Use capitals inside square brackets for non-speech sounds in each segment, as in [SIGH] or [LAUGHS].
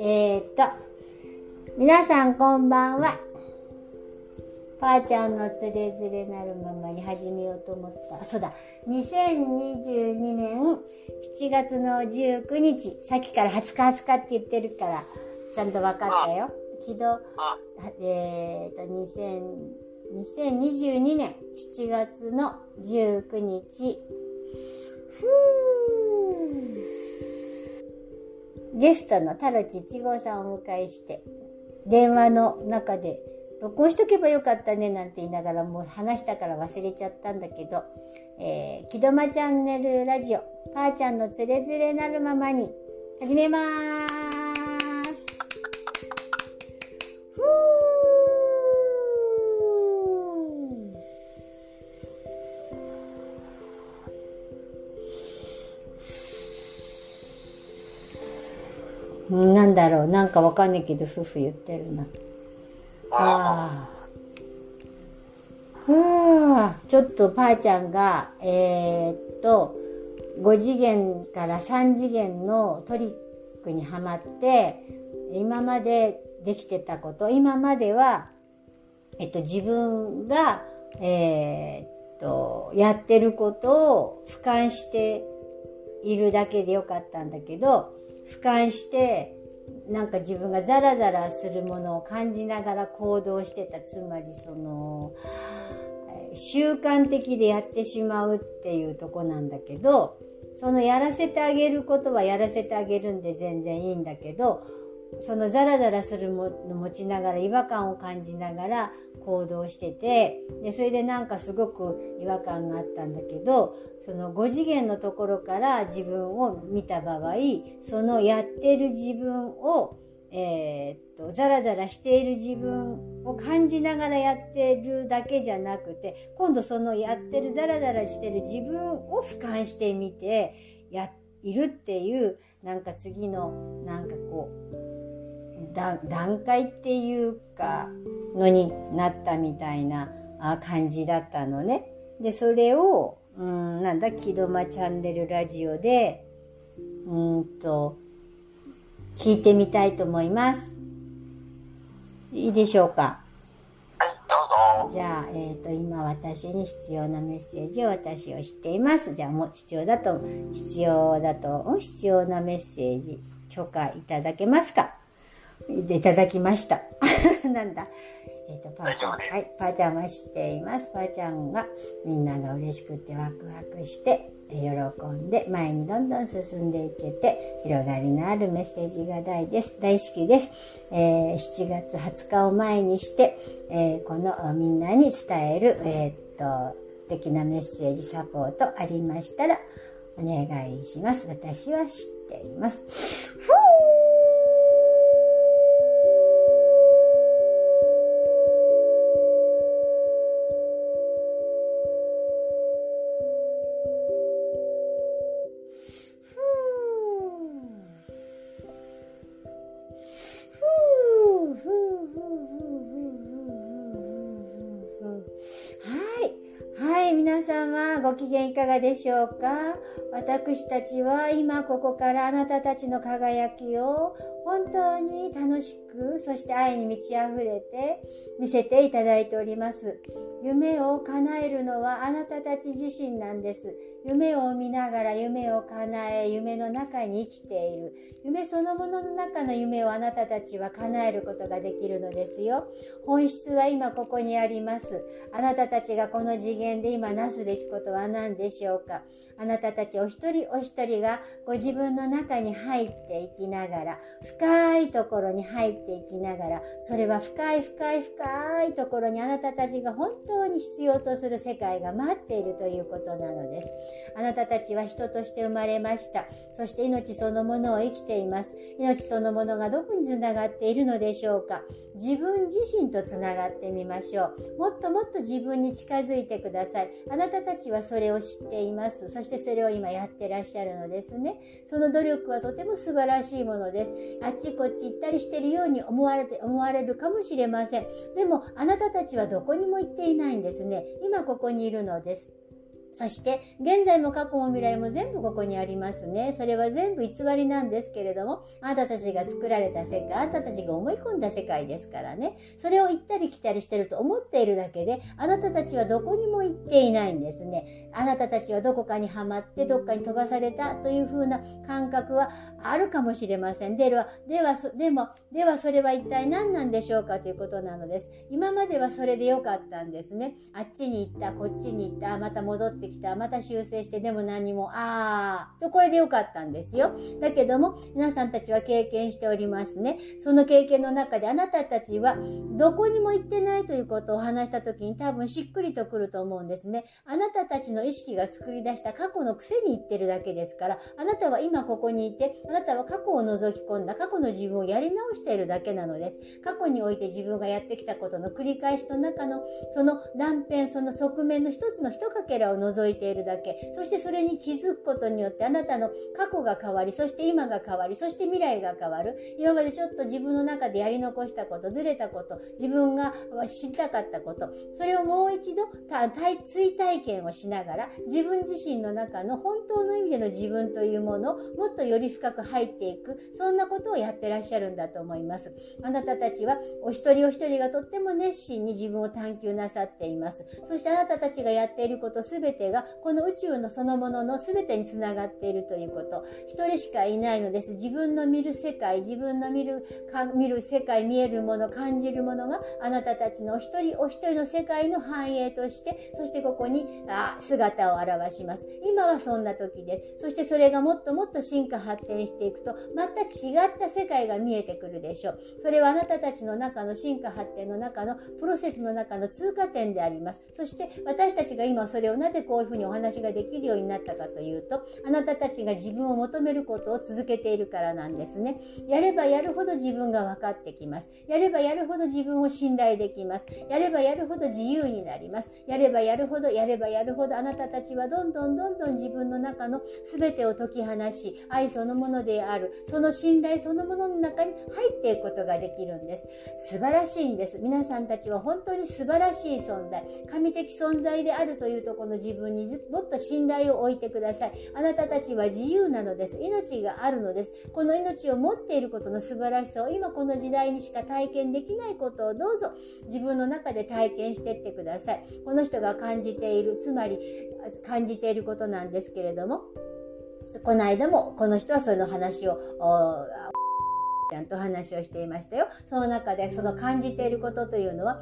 えー、っと、皆さんこんばんは。ばあちゃんのつれづれなるままに始めようと思った。そうだ、2022年7月の19日、さっきから20日20日って言ってるから、ちゃんと分かったよ。昨日、えー、っと、2022年7月の19日、ふゲストのタロチ1号さんをお迎えして、電話の中で録音しとけばよかったねなんて言いながらもう話したから忘れちゃったんだけど、えー、木戸間チャンネルラジオ、パーちゃんのつれづれなるままに始めます。だろう、なんかわかんないけど、夫婦言ってるな。ああ。うん、ちょっとパーちゃんが、えー、っと、5次元から3次元のトリックにはまって、今までできてたこと、今までは、えっと、自分が、えー、っと、やってることを俯瞰しているだけでよかったんだけど、俯瞰してなんか自分がザラザラするものを感じながら行動してた。つまりその習慣的でやってしまうっていうとこなんだけどそのやらせてあげることはやらせてあげるんで全然いいんだけどそのザラザラするもの持ちながら違和感を感じながら行動しててでそれでなんかすごく違和感があったんだけどその5次元のところから自分を見た場合そのやってる自分をえー、っとザラザラしている自分を感じながらやってるだけじゃなくて今度そのやってるザラザラしてる自分を俯瞰してみてやいるっていうなんか次のなんかこう段階っていうかのになったみたいな感じだったのね。でそれをうん、なんだ、木戸間チャンネルラジオで、うんと、聞いてみたいと思います。いいでしょうか？はい、どうぞ。じゃあ、えっ、ー、と、今私に必要なメッセージを私を知っています。じゃあ、もう必要だと、必要だと、必要なメッセージ、許可いただけますか？いただきました。[LAUGHS] なんだ。えっ、ー、と、パーちゃん。はい、パーちゃんは知っています。パーちゃんはみんなが嬉しくてワクワクして、喜んで前にどんどん進んでいけて広がりのあるメッセージが大です。大好きです。えー、7月20日を前にして、えー、このみんなに伝える、えっ、と、素敵なメッセージサポートありましたらお願いします。私は知っています。ふーご機嫌いかがでしょうか？私たちは今ここからあなたたちの輝きを本当に楽しく、そして愛に満ち溢れて見せていただいております。夢を叶えるのはあなたたち自身なんです。夢を見ながら夢を叶え、夢の中に生きている。夢そのものの中の夢をあなたたちは叶えることができるのですよ。本質は今ここにあります。あなたたちがこの次元で今なすべきことは何でしょうか？あなたたちお一人お一人がご自分の中に入っていきながら、深いところに入っていきながら、それは深い深い深いところにあなたたちが本当に必要とする世界が待っているということなのです。あなたたちは人として生まれました。そして命そのものを生きています。命そのものがどこにつながっているのでしょうか？自分自身とつながってみましょう。もっともっと自分に近づいてください。あなたたちはそれを知っています。そしてそれを今やってらっしゃるのですね。その努力はとても素晴らしいものです。あっちこっち行ったりしてるように思われて、思われるかもしれません。でも、あなたたちはどこにも行っていないんですね。今ここにいるのです。そして、現在も過去も未来も全部ここにありますね。それは全部偽りなんですけれども、あなたたちが作られた世界、あなたたちが思い込んだ世界ですからね。それを行ったり来たりしてると思っているだけで、あなたたちはどこにも行っていないんですね。あなたたちはどこかにはまって、どっかに飛ばされたというふうな感覚はあるかもしれません。では、では、でも、ではそれは一体何なんでしょうかということなのです。今まではそれでよかったんですね。あっちに行った、こっちに行った、また戻ってきた、また修正して、でも何も、あー、とこれでよかったんですよ。だけども、皆さんたちは経験しておりますね。その経験の中であなたたちは、どこにも行ってないということを話した時に多分しっくりとくると思うんですね。あなたたちの意識が作り出した過去の癖に行ってるだけですから、あなたは今ここにいて、あなたは過去を覗き込んだ過去の自分をやり直しているだけなのです。過去において自分がやってきたことの繰り返しの中の、その断片、その側面の一つの一かけらを覗いているだけ。そしてそれに気づくことによってあなたの過去が変わり、そして今が変わり、そして未来が変わる。今までちょっと自分の中でやり残したこと、ずれたこと、自分が知りたかったこと、それをもう一度追体験をしながら、自分自身の中の本当の意味での自分というものをもっとより深く入っていく、そんなことをやってらっしゃるんだと思います。あなたたちはお一人お一人がとっても熱心に自分を探求なさっています。そしてあなたたちがやっていることすべてが、この宇宙のそのもののすべてにつながっているということ。一人しかいないのです。自分の見る世界、自分の見るか、見る世界、見えるもの、感じるものがあなたたちのお一人お一人の世界の繁栄として、そしてここにあ姿を現します。今はそんな時です。そしてそれがもっともっと進化発展していくと、また違った世界が見えてくるでしょう。それはあなたたちの中の進化発展の中のプロセスの中の通過点であります。そして私たちが今それをなぜこういうふうにお話ができるようになったかというと、あなたたちが自分を求めることを続けているからなんですね。やればやるほど自分が分かってきます。やればやるほど自分を信頼できます。やればやるほど自由になります。やればやるほど、やればやるほどあなたたちはどんどんどんどん自分の中の全てを解き放し、愛そのものである、その信頼そのものの中に入っていくことができるんです。素晴らしいんです。皆さんたちは本当に素晴らしい存在、神的存在であるというところの自分にもっと信頼を置いてください。あなたたちは自由なのです。命があるのです。この命を持っていることの素晴らしさを今この時代にしか体験できないことをどうぞ自分の中で体験していってください。この人が感じている、つまり感じていることなんですけれども、この間もこの人はその話を、ちゃんと話をしていましたよ。その中でその感じていることというのは、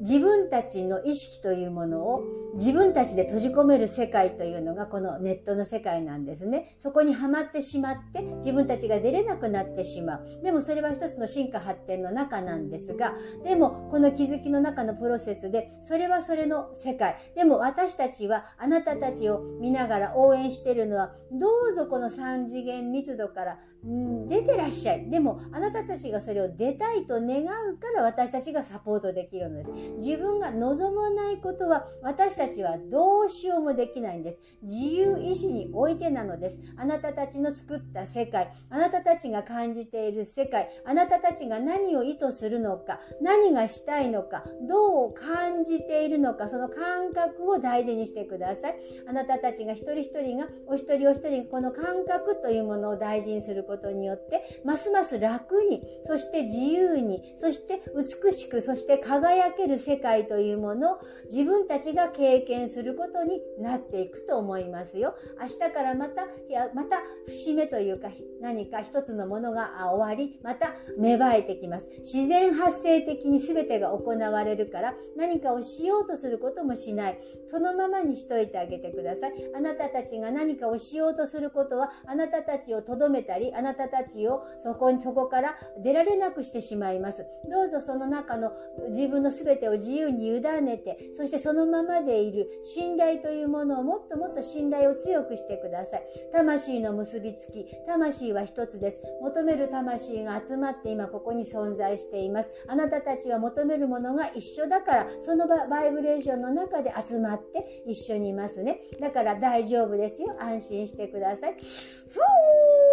自分たちの意識というものを自分たちで閉じ込める世界というのがこのネットの世界なんですね。そこにはまってしまって自分たちが出れなくなってしまう。でもそれは一つの進化発展の中なんですが、でもこの気づきの中のプロセスでそれはそれの世界。でも私たちはあなたたちを見ながら応援しているのはどうぞこの三次元密度からうん、出てらっしゃい。でも、あなたたちがそれを出たいと願うから私たちがサポートできるのです。自分が望まないことは私たちはどうしようもできないんです。自由意志においてなのです。あなたたちの作った世界、あなたたちが感じている世界、あなたたちが何を意図するのか、何がしたいのか、どう感じているのか、その感覚を大事にしてください。あなたたちが一人一人が、お一人お一人この感覚というものを大事にすることことによって、ますます楽に、そして自由に、そして美しく、そして輝ける世界というものを自分たちが経験することになっていくと思いますよ。明日からまた、いや、また節目というか何か一つのものが終わり、また芽生えてきます。自然発生的に全てが行われるから何かをしようとすることもしない。そのままにしといてあげてください。あなたたちが何かをしようとすることはあなたたちをとどめたり、あなたたちをそこに、そこから出られなくしてしまいます。どうぞその中の自分の全てを自由に委ねて、そしてそのままでいる信頼というものをもっともっと信頼を強くしてください。魂の結びつき、魂は一つです。求める魂が集まって今ここに存在しています。あなたたちは求めるものが一緒だから、そのバイブレーションの中で集まって一緒にいますね。だから大丈夫ですよ。安心してください。ふー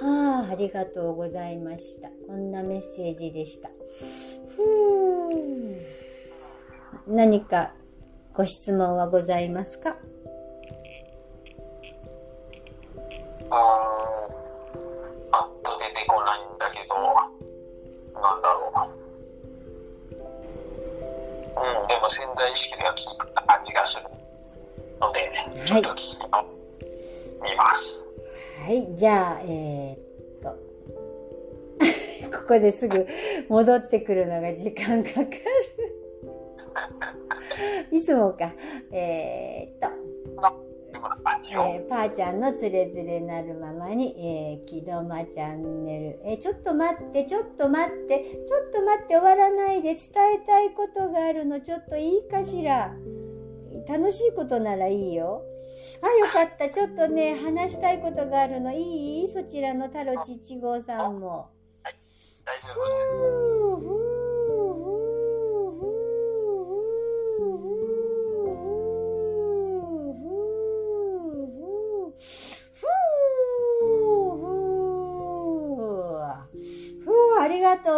はあ、ありがとうございました。こんなメッセージでした。ふー何かご質問はございますか？あーパッと出てこないんだけど、なんだろう。うん、でも潜在意識では聞いた感じがするので、ちょっと聞き見ます。はい、じゃあ、えー、っと、[LAUGHS] ここですぐ戻ってくるのが時間かかる。いつもか。えー、っと、えー、パーちゃんのつれづれなるままに、えー、木戸間チャンネル、えーちょっと待って、ちょっと待って、ちょっと待って、終わらないで伝えたいことがあるの、ちょっといいかしら。楽しいことならいいよ。あ、よかった。ちょっとね、話したいことがあるの。いい？そちらの太郎ちちごうさんも。大丈夫です。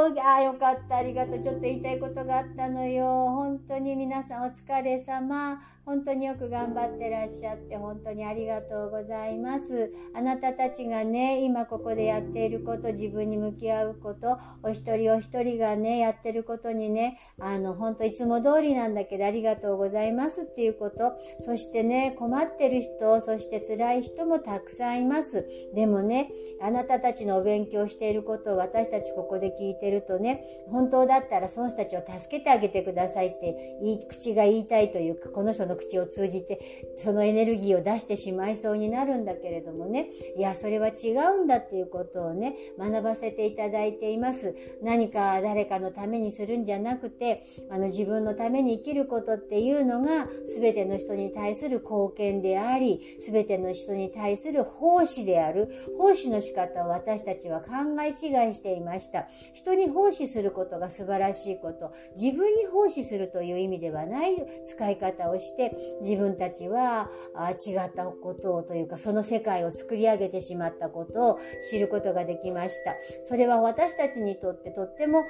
りがとう。あ、よかった。ありがとう。ちょっと言いたいことがあったのよ。本当に皆さんお疲れ様。本当によく頑張ってらっしゃって、本当にありがとうございます。あなたたちがね、今ここでやっていること、自分に向き合うこと、お一人お一人がね、やってることにね、あの、本当いつも通りなんだけど、ありがとうございますっていうこと。そしてね、困ってる人、そして辛い人もたくさんいます。でもね、あなたたちのお勉強していることを私たちここで聞いてるとね、本当だったらその人たちを助けてあげてくださいって言い、口が言いたいというか、この人の口を通じて、そのエネルギーを出してしまいそうになるんだけれどもね、いや、それは違うんだっていうことをね、学ばせていただいています。何か誰かのためにするんじゃなくて、あの自分のために生きることっていうのが、全ての人に対する貢献であり、全ての人に対する奉仕である。奉仕の仕方を私たちは考え違いしていました。人に奉仕することが素晴らしいこと、自分に奉仕するという意味ではない使い方をして、自分たちはあ違ったことをというか、その世界を作り上げてしまったことを知ることができました。それは私たちにとってとっても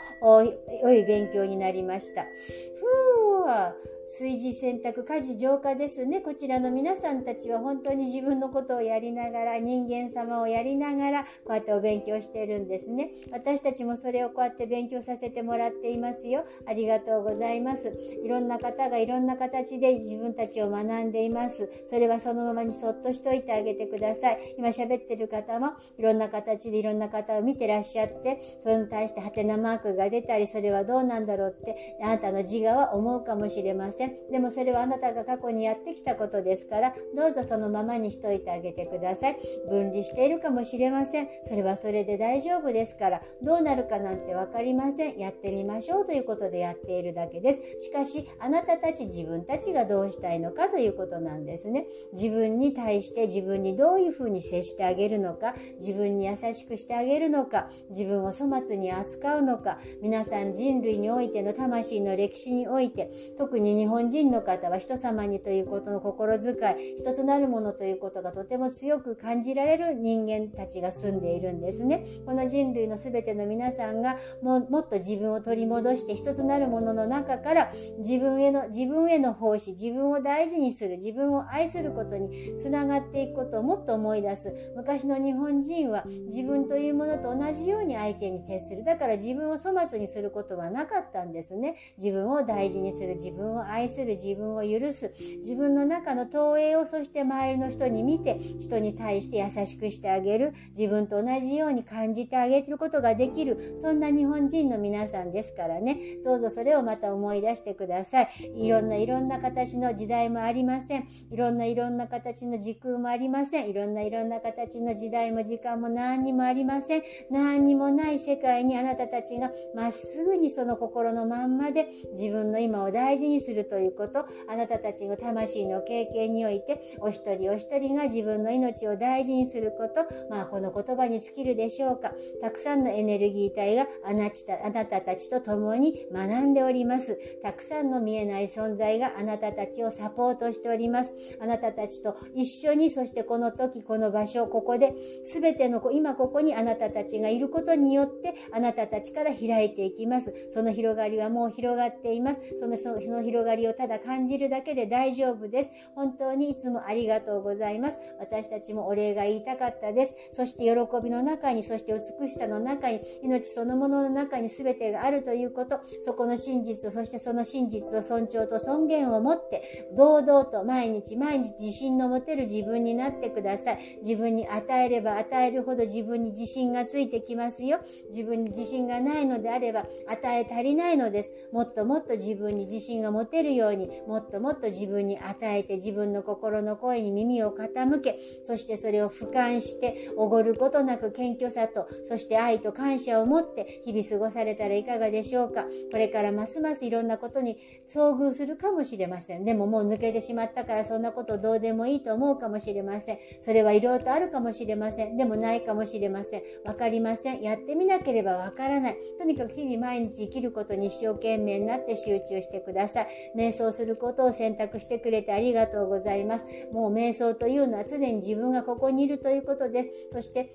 良い勉強になりました。ふう炊事選択家事浄化ですね。こちらの皆さんたちは本当に自分のことをやりながら、人間様をやりながら、こうやってお勉強してるんですね。私たちもそれをこうやって勉強させてもらっていますよ。ありがとうございます。いろんな方がいろんな形で自分たちを学んでいます。それはそのままにそっとしといてあげてください。今喋ってる方もいろんな形でいろんな方を見てらっしゃって、それに対してハテナマークが出たり、それはどうなんだろうって、あなたの自我は思うかもしれません。でもそれはあなたが過去にやってきたことですから、どうぞそのままにしといてあげてください。分離しているかもしれません。それはそれで大丈夫ですから、どうなるかなんてわかりません。やってみましょうということでやっているだけです。しかし、あなたたち自分たちがどうしたいのかということなんですね。自分に対して自分にどういうふうに接してあげるのか、自分に優しくしてあげるのか、自分を粗末に扱うのか、皆さん人類においての魂の歴史において、特に日本人の方は人様にということの心遣い、一つなるものということがとても強く感じられる人間たちが住んでいるんですね。この人類の全ての皆さんがももっと自分を取り戻して一つなるものの中から自分への、自分への奉仕、自分を大事にする、自分を愛することにつながっていくことをもっと思い出す。昔の日本人は自分というものと同じように相手に徹する。だから自分を粗末にすることはなかったんですね。自分を大事にする、自分を愛する、自分を許す。自分の中の投影をそして周りの人に見て、人に対して優しくしてあげる。自分と同じように感じてあげることができる。そんな日本人の皆さんですからね。どうぞそれをまた思い出してください。いろんないろんな形の時代もありません。いろんないろんな形の時空もありません。いろんないろんな形の時代も時間も何にもありません。何にもない世界にあなたたちがまっすぐにその心のまんまで自分の今を大事にするるということ、あなたたちの魂の経験において、お一人お一人が自分の命を大事にすること、まあこの言葉に尽きるでしょうか。たくさんのエネルギー体があなたあなたたちと共に学んでおります。たくさんの見えない存在があなたたちをサポートしております。あなたたちと一緒に、そしてこの時、この場所、ここで、すべての、今ここにあなたたちがいることによって、あなたたちから開いていきます。その広がりはもう広がっています。そのその広ががりをただ感じるだけで大丈夫です。本当にいつもありがとうございます。私たちもお礼が言いたかったです。そして喜びの中に、そして美しさの中に、命そのものの中に全てがあるということ、そこの真実、そしてその真実を尊重と尊厳を持って、堂々と毎日毎日自信の持てる自分になってください。自分に与えれば与えるほど自分に自信がついてきますよ。自分に自信がないのであれば、与え足りないのです。もっともっと自分に自信が持てるように、もっともっと自分に与えて自分の心の声に耳を傾け、そしてそれを俯瞰して、おごることなく謙虚さと、そして愛と感謝を持って日々過ごされたらいかがでしょうか。これからますますいろんなことに遭遇するかもしれません。でももう抜けてしまったからそんなことどうでもいいと思うかもしれません。それはいろいろとあるかもしれません。でもないかもしれません。わかりません。やってみなければわからない。とにかく日々毎日生きることに一生懸命になって集中してください。瞑想することを選択してくれてありがとうございます。もう瞑想というのは常に自分がここにいるということです。そして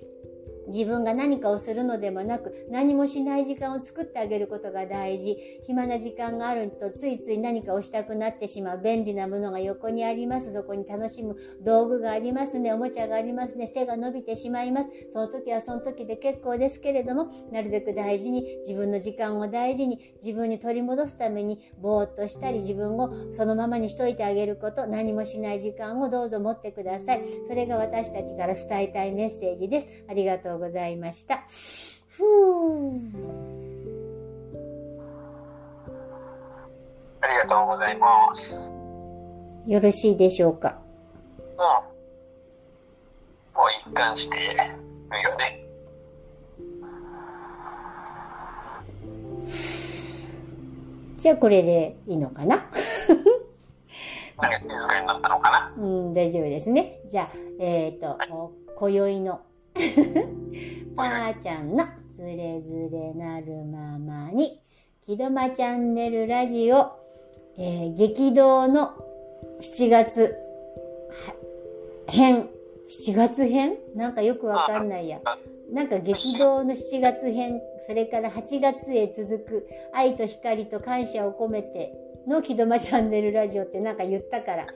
自分が何かをするのでもなく、何もしない時間を作ってあげることが大事。暇な時間があるとついつい何かをしたくなってしまう。便利なものが横にあります。そこに楽しむ道具がありますね。おもちゃがありますね。手が伸びてしまいます。その時はその時で結構ですけれども、なるべく大事に、自分の時間を大事に、自分に取り戻すために、ぼーっとしたり、自分をそのままにしといてあげること、何もしない時間をどうぞ持ってください。それが私たちから伝えたいメッセージです。ありがとうございました。ふありがとうございます。よろしいでしょうか？うん。もう一貫してるよね。じゃあこれでいいのかな？何か静かになったのかな？うん、大丈夫ですね。じゃあ、えっ、ー、と、はい、今宵の [LAUGHS] ばあちゃんのズレズレなるままに、木戸間チャンネルラジオ、えー、激動の7月編、7月編？なんかよくわかんないや。なんか激動の7月編、それから8月へ続く愛と光と感謝を込めての木戸間チャンネルラジオってなんか言ったから。[LAUGHS]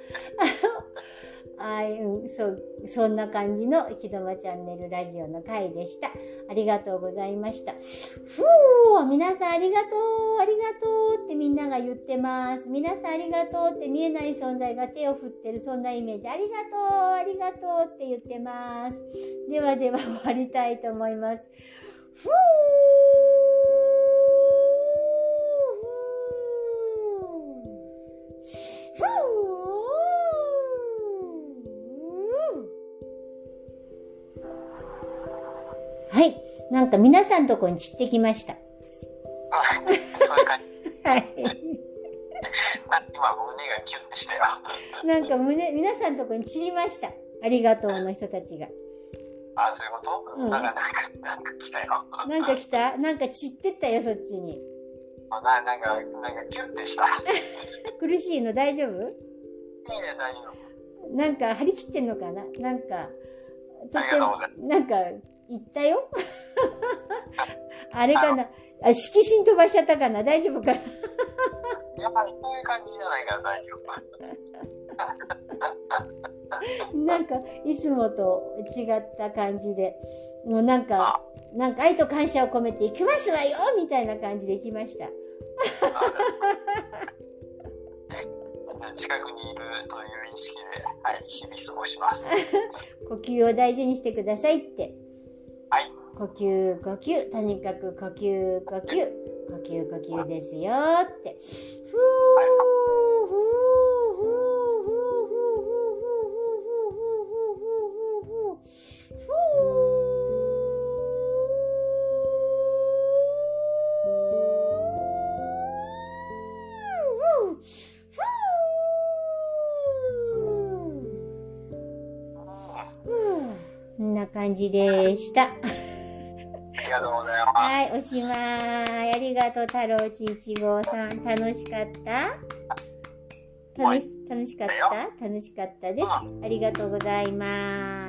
あ、あうん、そう、そんな感じの木戸間チャンネルラジオの回でした。ありがとうございました。ふぅ皆さんありがとうありがとうってみんなが言ってます。皆さんありがとうって見えない存在が手を振ってるそんなイメージ。ありがとうありがとうって言ってます。ではでは終わりたいと思います。ふぅはい。なんか皆さんのとこに散ってきました。そういう感じ。[LAUGHS] はい。今胸がキュしたよ。なんか胸、皆さんのとこに散りました。ありがとうの人たちが。あ、そういうこと、うん、なんか、なんか来たよ。なんか来た？なんか散ってったよ、そっちに。あななんか、なんかキュした。[LAUGHS] 苦しいの？大丈夫？いいね、大丈夫。なんか張り切ってんのかな？なんか、とっても、なんか、行ったよ [LAUGHS] あれかなあ、色紙飛ばしちゃったかな大丈夫かなやっぱりこういう感じじゃないから大丈夫。[LAUGHS] なんか、いつもと違った感じで、もうなんか、なんか愛と感謝を込めて行きますわよみたいな感じで行きました。近くにいるという意識で、はい、日々過ごします。[LAUGHS] 呼吸を大事にしてくださいって。はい。呼吸、呼吸、とにかく呼吸、呼吸、呼吸、呼吸ですよって。ふー、感じでした。ありがとうございます。はい、おしまい。ありがとう、太郎ち一号さん。楽しかった？楽し、楽しかった？楽しかったです。ありがとうございます。